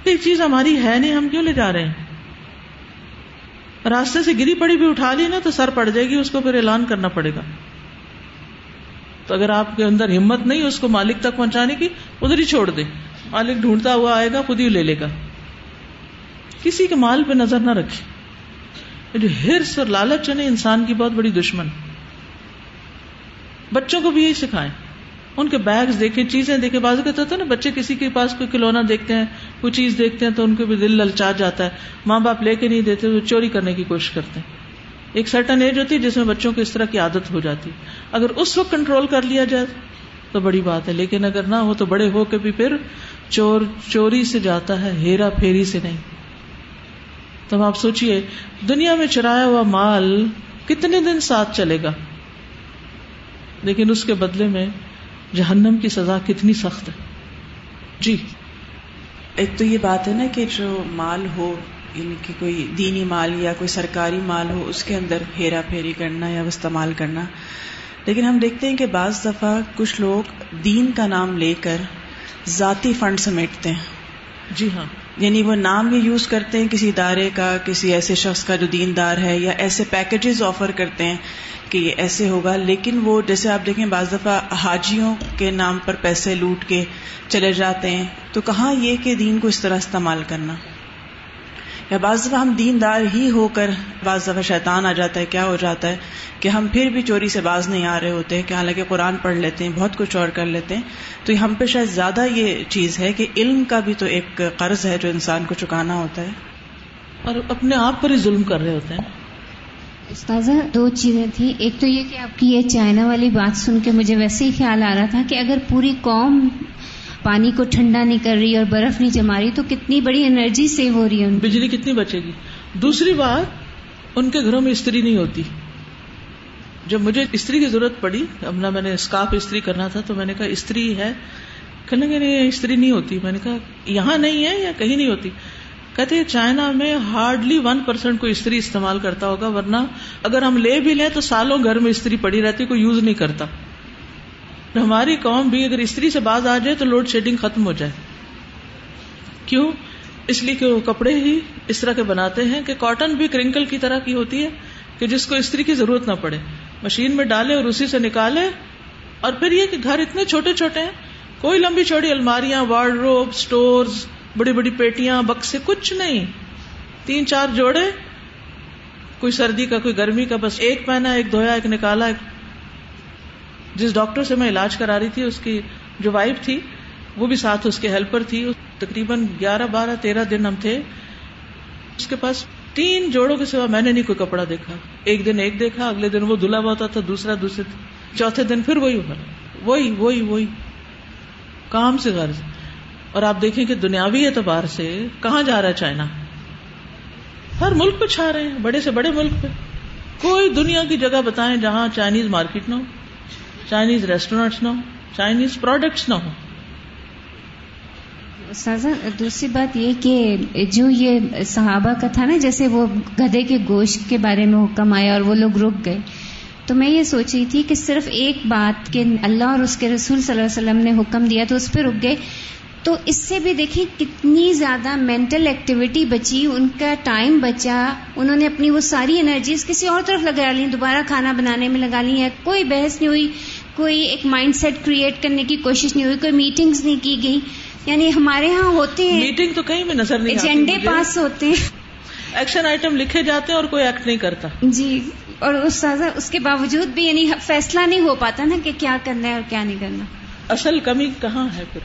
ایک چیز ہماری ہے نہیں، ہم کیوں لے جا رہے ہیں؟ راستے سے گری پڑی بھی اٹھا لی نا تو سر پڑ جائے گی، اس کو پھر اعلان کرنا پڑے گا۔ تو اگر آپ کے اندر ہمت نہیں اس کو مالک تک پہنچانے کی، ادھر ہی چھوڑ دے مالک ڈھونڈتا ہوا آئے گا، خود ہی لے لے گا۔ کسی کے مال پہ نظر نہ رکھے جو ہرس اور لالچ ہے انسان کی بہت بڑی دشمن۔ بچوں کو بھی یہی سکھائیں۔ ان کے بیگز دیکھیں، چیزیں دیکھیں۔ بازو کہتے ہوتا نا، بچے کسی کے پاس کوئی کھلونا دیکھتے ہیں، کوئی چیز دیکھتے ہیں تو ان کے بھی دل للچا جاتا ہے۔ ماں باپ لے کے نہیں دیتے وہ چوری کرنے کی کوشش کرتے ہیں۔ ایک سرٹن ایج ہوتی ہے جس میں بچوں کو اس طرح کی عادت ہو جاتی۔ اگر اس وقت کنٹرول کر لیا جائے تو بڑی بات ہے، لیکن اگر نہ ہو تو بڑے ہو کے بھی پھر چور، چوری سے جاتا ہے، ہیرا پھیری سے نہیں۔ تو آپ سوچیے دنیا میں چرایا ہوا مال کتنے دن ساتھ چلے گا؟ لیکن اس کے بدلے میں جہنم کی سزا کتنی سخت ہے۔ جی۔ ایک تو یہ بات ہے نا کہ جو مال ہو یعنی کہ کوئی دینی مال یا کوئی سرکاری مال ہو اس کے اندر ہیرا پھیری کرنا یا استعمال کرنا۔ لیکن ہم دیکھتے ہیں کہ بعض دفعہ کچھ لوگ دین کا نام لے کر ذاتی فنڈ سمیٹتے ہیں۔ جی ہاں۔ یعنی وہ نام بھی یوز کرتے ہیں کسی ادارے کا کسی ایسے شخص کا جو دیندار ہے یا ایسے پیکجز آفر کرتے ہیں کہ یہ ایسے ہوگا۔ لیکن وہ جیسے آپ دیکھیں بعض دفعہ حاجیوں کے نام پر پیسے لوٹ کے چلے جاتے ہیں۔ تو کہاں یہ کہ دین کو اس طرح استعمال کرنا؟ یا بعض دفعہ ہم دیندار ہی ہو کر بعض دفعہ شیطان آ جاتا ہے کیا ہو جاتا ہے کہ ہم پھر بھی چوری سے باز نہیں آ رہے ہوتے کہ حالانکہ قرآن پڑھ لیتے ہیں بہت کچھ اور کر لیتے ہیں۔ تو ہم پہ شاید زیادہ یہ چیز ہے کہ علم کا بھی تو ایک قرض ہے جو انسان کو چکانا ہوتا ہے۔ اور اپنے آپ پر ہی ظلم کر رہے ہوتے ہیں۔ استاذہ دو چیزیں تھیں۔ ایک تو یہ کہ آپ کی یہ چائنا والی بات سن کے مجھے ویسے ہی خیال آ رہا تھا کہ اگر پوری قوم پانی کو ٹھنڈا نہیں کر رہی اور برف نہیں جما رہی، تو کتنی بڑی انرجی سیو ہو رہی ہے بجلی کتنی بچے گی؟ دوسری بات، ان کے گھروں میں استری نہیں ہوتی۔ جب مجھے استری کی ضرورت پڑی، اب میں نے اسکاف استری کرنا تھا، تو میں نے کہا استری ہے۔ کہنے گے نہیں استری نہیں ہوتی۔ میں نے کہا، یہاں نہیں ہے یا کہیں نہیں ہوتی؟ کہتے چائنا میں ہارڈلی ون پرسینٹ کوئی استری استعمال کرتا ہوگا، ورنہ اگر ہم لے بھی لیں تو سالوں گھر میں استری پڑی رہتی، کوئی یوز نہیں کرتا۔ ہماری قوم بھی اگر استری سے باز آ جائے تو لوڈ شیڈنگ ختم ہو جائے۔ کیوں؟ اس لیے کہ وہ کپڑے ہی اس طرح کے بناتے ہیں کہ کاٹن بھی کرنکل کی طرح کی ہوتی ہے کہ جس کو استری کی ضرورت نہ پڑے۔ مشین میں ڈالے اور اسی سے نکالے اور پھر یہ کہ گھر اتنے چھوٹے چھوٹے ہیں، کوئی لمبی چوڑی الماریاں وارڈ روب اسٹور بڑی بڑی پیٹیاں، بکسے، کچھ نہیں۔ تین چار جوڑے، کوئی سردی کا، کوئی گرمی کا، بس ایک پہنا، ایک دھویا، ایک نکالا، ایک جس ڈاکٹر سے میں علاج کرا رہی تھی، اس کی جو وائف تھی، وہ بھی ساتھ اس کے ہیلپر تھی۔ تقریباً گیارہ بارہ تیرہ دن ہم تھے۔ اس کے پاس تین جوڑوں کے سوا میں نے نہیں کوئی کپڑا دیکھا۔ ایک دن ایک دیکھا، اگلے دن وہ دھلا ہوا ہوتا تھا، دوسرا، دوسرے۔ چوتھے دن پھر وہی ہوا۔ وہی وہی وہی۔ کام سے غرض۔ اور آپ دیکھیں کہ دنیاوی اعتبار سے کہاں جا رہا ہے چائنا؟ ہر ملک پہ چھا رہے ہیں، بڑے سے بڑے ملک پہ۔ کوئی دنیا کی جگہ بتائیں جہاں چائنیز مارکیٹ نہ ہو۔ چائنیز ریسٹورینٹس نہ ہو چائنیز پروڈکٹس نہ ہو سازا، دوسری بات یہ کہ جو یہ صحابہ کا تھا نا، جیسے وہ گدے کے گوشت کے بارے میں حکم آیا اور وہ لوگ رک گئے۔ تو میں یہ سوچ رہی تھی کہ صرف ایک بات کہ اللہ اور اس کے رسول صلی اللہ علیہ وسلم نے حکم دیا تو اس پہ رک گئے۔ تو اس سے بھی دیکھیں کتنی زیادہ مینٹل ایکٹیویٹی بچی، ان کا ٹائم بچا، انہوں نے اپنی وہ ساری انرجیز کسی اور طرف لگا لی، دوبارہ کھانا بنانے میں لگا لی ہے کوئی بحث نہیں ہوئی۔ کوئی ایک مائنڈ سیٹ کریٹ کرنے کی کوشش نہیں ہوئی کوئی میٹنگز نہیں کی گئی۔ یعنی ہمارے ہاں ہوتے ہیں۔ میٹنگ تو کہیں بھی نظر نہیں ایجنڈے پاس ہوتے ہیں۔ ایکشن آئٹم لکھے جاتے ہیں اور کوئی ایکٹ نہیں کرتا۔ جی اور استاذہ اس کے باوجود بھی یعنی فیصلہ نہیں ہو پاتا نا کہ کیا کرنا ہے اور کیا نہیں کرنا۔ اصل کمی کہاں ہے پھر؟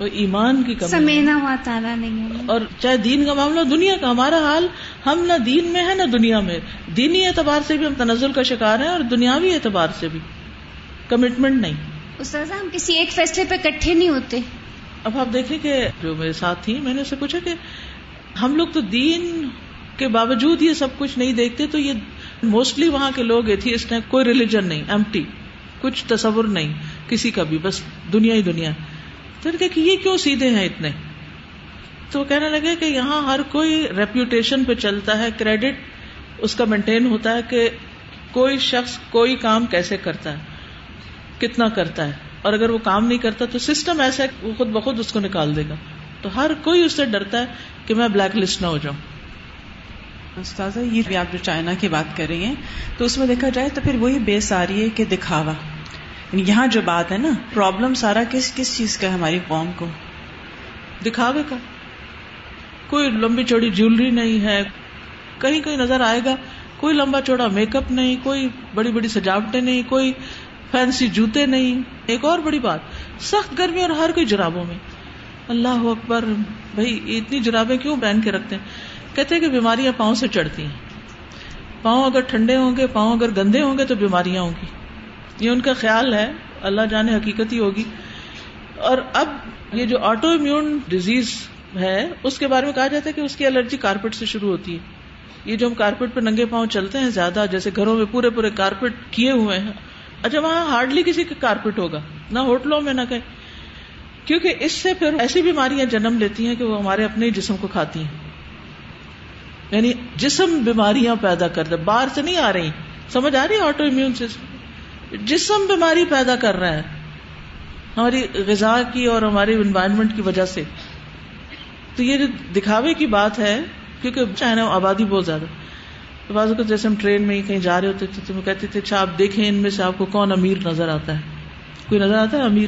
وہ ایمان کی کمی سمینا ہوا تالا نہیں اور چاہے دین کا معاملہ دنیا کا۔ ہمارا حال ہم نہ دین میں ہے نہ دنیا میں۔ دینی اعتبار سے بھی ہم تنزل کا شکار ہیں اور دنیاوی اعتبار سے بھی۔ کمٹمنٹ نہیں۔ استاذہ ہم کسی ایک فیصلے پہ کٹھے نہیں ہوتے۔ اب آپ دیکھیں کہ جو میرے ساتھ تھی میں نے اسے پوچھا کہ ہم لوگ تو دین کے باوجود یہ سب کچھ نہیں دیکھتے تو یہ موسٹلی وہاں کے لوگ ایتھیسٹ ہیں کوئی ریلیجن نہیں ایم ٹی کچھ تصور نہیں کسی کا بھی بس دنیا ہی دنیا۔ تو کہ یہ کیوں سیدھے ہیں اتنے؟ تو وہ کہنے لگے کہ یہاں ہر کوئی ریپوٹیشن پہ چلتا ہے کریڈٹ اس کا مینٹین ہوتا ہے کہ کوئی شخص کوئی کام کیسے کرتا ہے۔ کتنا کرتا ہے اور اگر وہ کام نہیں کرتا تو سسٹم ایسا ہے وہ خود بخود اس کو نکال دے گا تو ہر کوئی اس سے ڈرتا ہے کہ میں بلیک لسٹ نہ ہو جاؤں۔ استاذہ یہ بھی آپ جو چائنا کی بات کر رہی ہیں تو اس میں دیکھا جائے تو پھر وہی بے ساری ہے کہ دکھاوا۔ یعنی یہاں جو بات ہے نا پرابلم سارا کس کس چیز کا ہے ہماری قوم کو؟ دکھاوے کا۔ کوئی لمبی چوڑی جیولری نہیں ہے کہیں کہیں نظر آئے گا کوئی لمبا چوڑا میک اپ نہیں کوئی بڑی بڑی سجاوٹیں نہیں کوئی فینسی جوتے نہیں، ایک اور بڑی بات، سخت گرمی اور ہر کوئی جرابوں میں۔ اللہ اکبر، بھائی، اتنی جرابیں کیوں پہن کے رکھتے ہیں؟ کہتے ہیں کہ بیماریاں پاؤں سے چڑھتی ہیں۔ پاؤں اگر ٹھنڈے ہوں گے، پاؤں اگر گندے ہوں گے تو بیماریاں ہوں گی۔ یہ ان کا خیال ہے، اللہ جانے حقیقت ہی ہوگی۔ اور اب یہ جو آٹو امیون ڈیزیز ہے، اس کے بارے میں کہا جاتا ہے کہ اس کی الرجی کارپیٹ سے شروع ہوتی ہے۔ یہ جو ہم کارپیٹ پہ ننگے پاؤں چلتے ہیں زیادہ، جیسے گھروں میں پورے پورے کارپیٹ کیے ہوئے ہیں اچھا وہاں ہارڈلی کسی کا کارپیٹ ہوگا، نہ ہوٹلوں میں نہ کہ کیونکہ اس سے پھر ایسی بیماریاں جنم لیتی ہیں کہ وہ ہمارے اپنے جسم کو کھاتی ہیں۔ یعنی جسم بیماریاں پیدا کر دے باہر سے نہیں آ رہی۔ سمجھ آ رہی آٹو امیون سسٹم جسم بیماری پیدا کر رہا ہے۔ ہماری غذا کی اور ہماری انوائرمنٹ کی وجہ سے۔ تو یہ جو دکھاوے کی بات ہے، کیونکہ چاہے آبادی بہت زیادہ۔ بعض اوقات جیسے ہم ٹرین میں ہی کہیں جا رہے ہوتے تھے تو میں کہتے تھے اچھا آپ دیکھیں ان میں سے آپ کو کون امیر نظر آتا ہے؟ کوئی نظر آتا ہے؟ امیر۔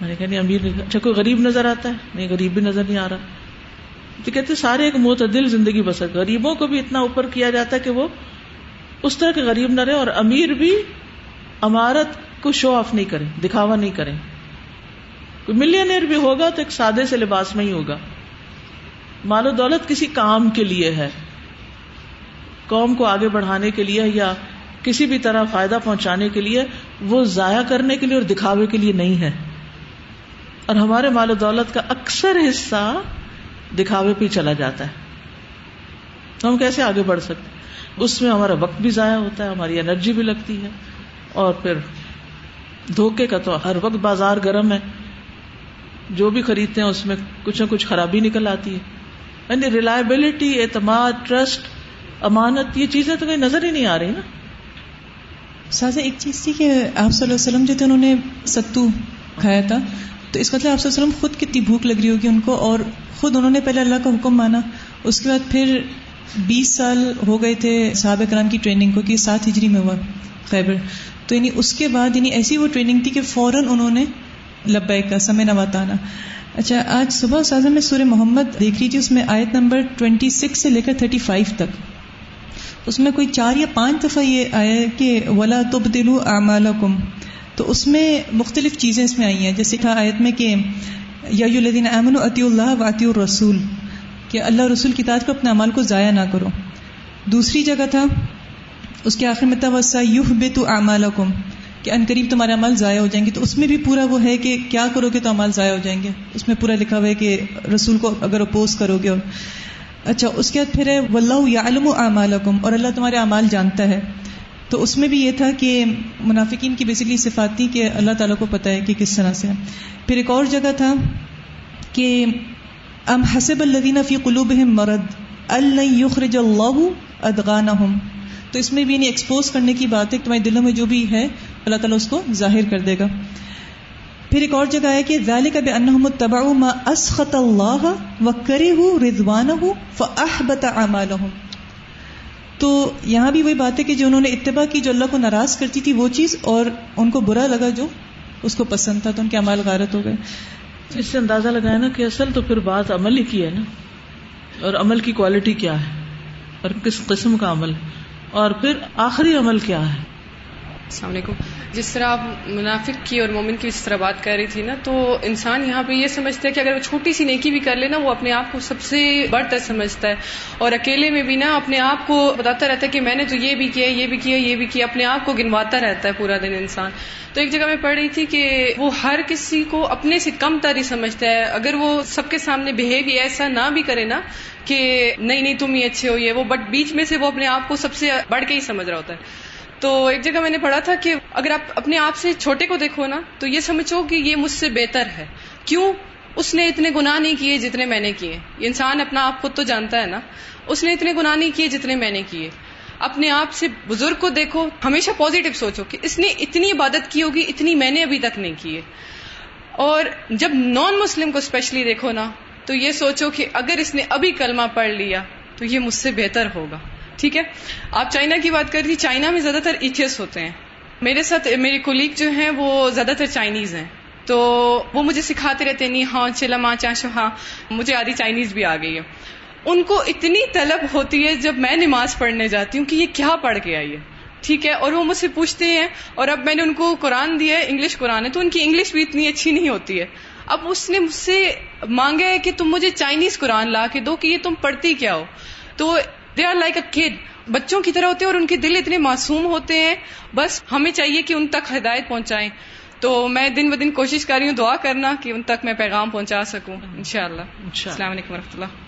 میں نے کہا، نہیں، امیر نہیں۔ اچھا کوئی غریب نظر آتا ہے؟ نہیں، غریب بھی نظر نہیں آ رہا۔ تو کہتے سارے ایک معتدل زندگی بسر۔ غریبوں کو بھی اتنا اوپر کیا جاتا ہے کہ وہ اس طرح کے غریب نہ رہے اور امیر بھی امارت کو شو آف نہیں کرے دکھاوا نہیں کرے کوئی ملینئر بھی ہوگا تو ایک سادے سے لباس میں ہی ہوگا۔ مال و دولت کسی کام کے لیے ہے۔ قوم کو آگے بڑھانے کے لیے یا کسی بھی طرح فائدہ پہنچانے کے لیے وہ ضائع کرنے کے لیے اور دکھاوے کے لیے نہیں ہے۔ اور ہمارے مال و دولت کا اکثر حصہ دکھاوے پہ چلا جاتا ہے۔ تو ہم کیسے آگے بڑھ سکتے اس میں ہمارا وقت بھی ضائع ہوتا ہے، ہماری انرجی بھی لگتی ہے۔ اور پھر دھوکے کا تو ہر وقت بازار گرم ہے۔ جو بھی خریدتے ہیں، اس میں کچھ نہ کچھ خرابی نکل آتی ہے۔ یعنی ریلائبلٹی اعتماد ٹرسٹ امانت، یہ چیزیں تو کہیں نظر ہی نہیں آ رہی نا۔ سازا ایک چیز تھی کہ آپ صلی اللہ علیہ وسلم جو تھے، انہوں نے ستو کھایا تھا۔ تو اس مطلب آپ صلی اللہ علیہ وسلم خود کتنی بھوک لگ رہی ہوگی ان کو، اور خود انہوں نے پہلے اللہ کا حکم مانا۔ اس کے بعد پھر بیس سال ہو گئے تھے صحابہ کرام کی ٹریننگ کو، کہ سات ہجری میں ہوا خیبر۔ تو یعنی اس کے بعد یعنی ایسی وہ ٹریننگ تھی کہ فوراً انہوں نے لبیک کا، سمے نواتانا۔ اچھا آج صبح سازہ میں سورہ محمد دیکھ رہی تھی اس میں آیت نمبر ٹوینٹی سکس سے لے کر تھرٹی فائیو تک۔ اس میں کوئی چار یا پانچ دفعہ یہ آیا ہے کہ ولا تب دلو اعمالکم تو اس میں مختلف چیزیں اس میں آئی ہیں۔ جیسے کہا آیت میں کہ یا الدین امن عطی اللہ و عطی الرسول، کہ اللہ رسول کی تعداد کو اپنے عمال کو ضائع نہ کرو۔ دوسری جگہ تھا، اس کے آخر میں توسا یوہ بے تو کہ ان قریب تمہارے عمل ضائع ہو جائیں گے۔ تو اس میں بھی پورا وہ ہے کہ کیا کرو گے تو عمل ضائع ہو جائیں گے۔ اس میں پورا لکھا ہوا ہے کہ رسول کو اگر اپوز کرو گے اور اچھا اس کے بعد پھر ہے واللہ یعلم اعمالکم اور اللہ تمہارے اعمال جانتا ہے۔ تو اس میں بھی یہ تھا کہ منافقین کی بیسکلی صفات تھی کہ اللہ تعالیٰ کو پتا ہے کہ کس طرح سے۔ پھر ایک اور جگہ تھا کہ ام حسب الدین فی قلوب مرد الخرج اللہ ادغانہم تو اس میں بھی یعنی انہیں ایکسپوز کرنے کی بات ہے کہ تمہارے دلوں میں جو بھی ہے، اللہ تعالیٰ اس کو ظاہر کر دے گا۔ پھر ایک اور جگہ ہے کہ ذالک بانہم اتبعوا ما اسخط اللہ وکرہوا رضوانہ فاحبط اعمالہم۔ تو یہاں بھی وہی بات ہے کہ جو انہوں نے اتباع کی جو اللہ کو ناراض کرتی تھی وہ چیز اور ان کو برا لگا جو اس کو پسند تھا تو ان کے امال غارت ہو گئے۔ اس سے اندازہ لگایا نا کہ اصل تو پھر بات عمل ہی کی ہے نا۔ اور عمل کی کوالٹی کیا ہے؟ اور کس قسم کا عمل؟ اور پھر آخری عمل کیا ہے؟ السلام علیکم۔ جس طرح آپ منافق کی اور مومن کی جس طرح بات کر رہی تھی نا، تو انسان یہاں پہ یہ سمجھتا ہے کہ اگر وہ چھوٹی سی نیکی بھی کر لے نا، وہ اپنے آپ کو سب سے بڑھ تر سمجھتا ہے۔ اور اکیلے میں بھی نا، اپنے آپ کو بتاتا رہتا ہے کہ میں نے تو یہ بھی کیا، یہ بھی کیا، یہ بھی کیا، اپنے آپ کو گنواتا رہتا ہے پورا دن انسان۔ تو ایک جگہ میں پڑھ رہی تھی کہ وہ ہر کسی کو اپنے سے کم تر ہی سمجھتا ہے۔ اگر وہ سب کے سامنے بہیو ایسا نہ بھی کرے نا کہ نہیں نہیں تم ہی اچھے ہو، یہ وہ بٹ بیچ میں سے وہ اپنے آپ کو سب سے بڑھ کے ہی سمجھ رہا ہوتا ہے۔ تو ایک جگہ میں نے پڑھا تھا کہ اگر آپ اپنے آپ سے چھوٹے کو دیکھو نا، تو یہ سمجھو کہ یہ مجھ سے بہتر ہے۔ کیوں؟ اس نے اتنے گناہ نہیں کیے جتنے میں نے کیے۔ انسان اپنا آپ خود تو جانتا ہے نا۔ اس نے اتنے گناہ نہیں کیے جتنے میں نے کیے۔ اپنے آپ سے بزرگ کو دیکھو، ہمیشہ پازیٹو سوچو کہ اس نے اتنی عبادت کی ہوگی، اتنی میں نے ابھی تک نہیں کی اور جب نان مسلم کو اسپیشلی دیکھو نا، تو یہ سوچو کہ اگر اس نے ابھی کلمہ پڑھ لیا، تو یہ مجھ سے بہتر ہوگا۔ ٹھیک ہے؟ آپ چائنا کی بات کر رہی چائنا میں زیادہ تر ایتھیس ہوتے ہیں۔ میرے ساتھ، میری کولیگ جو ہیں، وہ زیادہ تر چائنیز ہیں۔ تو وہ مجھے سکھاتے رہتے نہیں ہاں چلا ماں چاہ ہاں مجھے آدھی چائنیز بھی آ گئی ہے۔ ان کو اتنی طلب ہوتی ہے جب میں نماز پڑھنے جاتی ہوں کہ یہ کیا پڑھ کے آئی ہے۔ ٹھیک ہے؟ اور وہ مجھ سے پوچھتے ہیں، اور اب میں نے ان کو قرآن دیا ہے، انگلش قرآن ہے، تو ان کی انگلش بھی اتنی اچھی نہیں ہوتی ہے۔ اب اس نے مجھ سے مانگا ہے کہ تم مجھے چائنیز قرآن لا کے دو کہ یہ تم پڑھتی کیا ہو۔ تو دے آر لائک اے کڈ بچوں کی طرح ہوتے ہیں اور ان کے دل اتنے معصوم ہوتے ہیں۔ بس ہمیں چاہیے کہ ان تک ہدایت پہنچائیں۔ تو میں دن ب دن کوشش کر رہی ہوں دعا کرنا کہ ان تک میں پیغام پہنچا سکوں۔ ان شاء اللہ السلام علیکم و اللہ۔